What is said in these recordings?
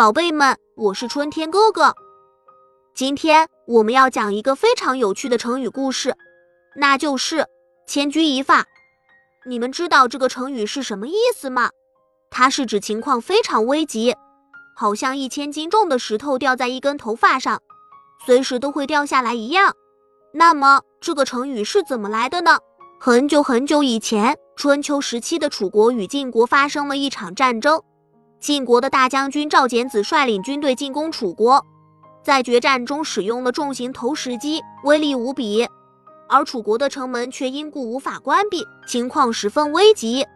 宝贝们，我是春天哥哥。今天我们要讲一个非常有趣的成语故事，那就是千钧一发。你们知道这个成语是什么意思吗？它是指情况非常危急，好像一千斤重的石头掉在一根头发上，随时都会掉下来一样。那么这个成语是怎么来的呢？很久很久以前，春秋时期的楚国与晋国发生了一场战争。晋国的大将军赵简子率领军队进攻楚国，在决战中使用了重型投石机，威力无比。而楚国的城门却因故无法关闭，情况十分危急。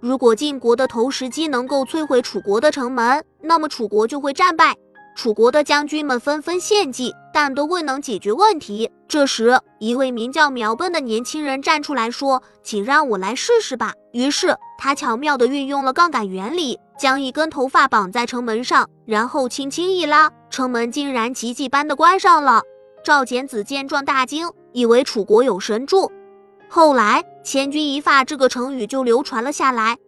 如果晋国的投石机能够摧毁楚国的城门，那么楚国就会战败。楚国的将军们纷纷献计，但都未能解决问题。这时，一位名叫苗奔的年轻人站出来说：“请让我来试试吧。”于是，他巧妙地运用了杠杆原理。将一根头发绑在城门上，然后轻轻一拉，城门竟然奇迹般的关上了。赵简子见状大惊，以为楚国有神助。后来“千钧一发”这个成语就流传了下来，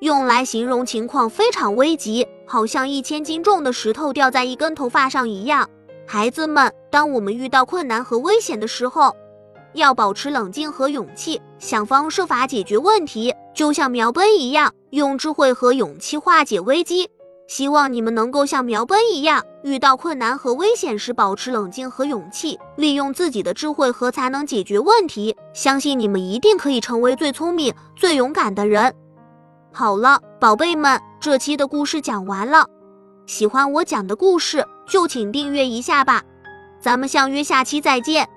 用来形容情况非常危急，好像一千斤重的石头掉在一根头发上一样。孩子们，当我们遇到困难和危险的时候，要保持冷静和勇气，想方设法解决问题，就像苗奔一样，用智慧和勇气化解危机。希望你们能够像苗奔一样，遇到困难和危险时保持冷静和勇气，利用自己的智慧和才能解决问题。相信你们一定可以成为最聪明、最勇敢的人。好了，宝贝们，这期的故事讲完了。喜欢我讲的故事，就请订阅一下吧。咱们相约下期再见。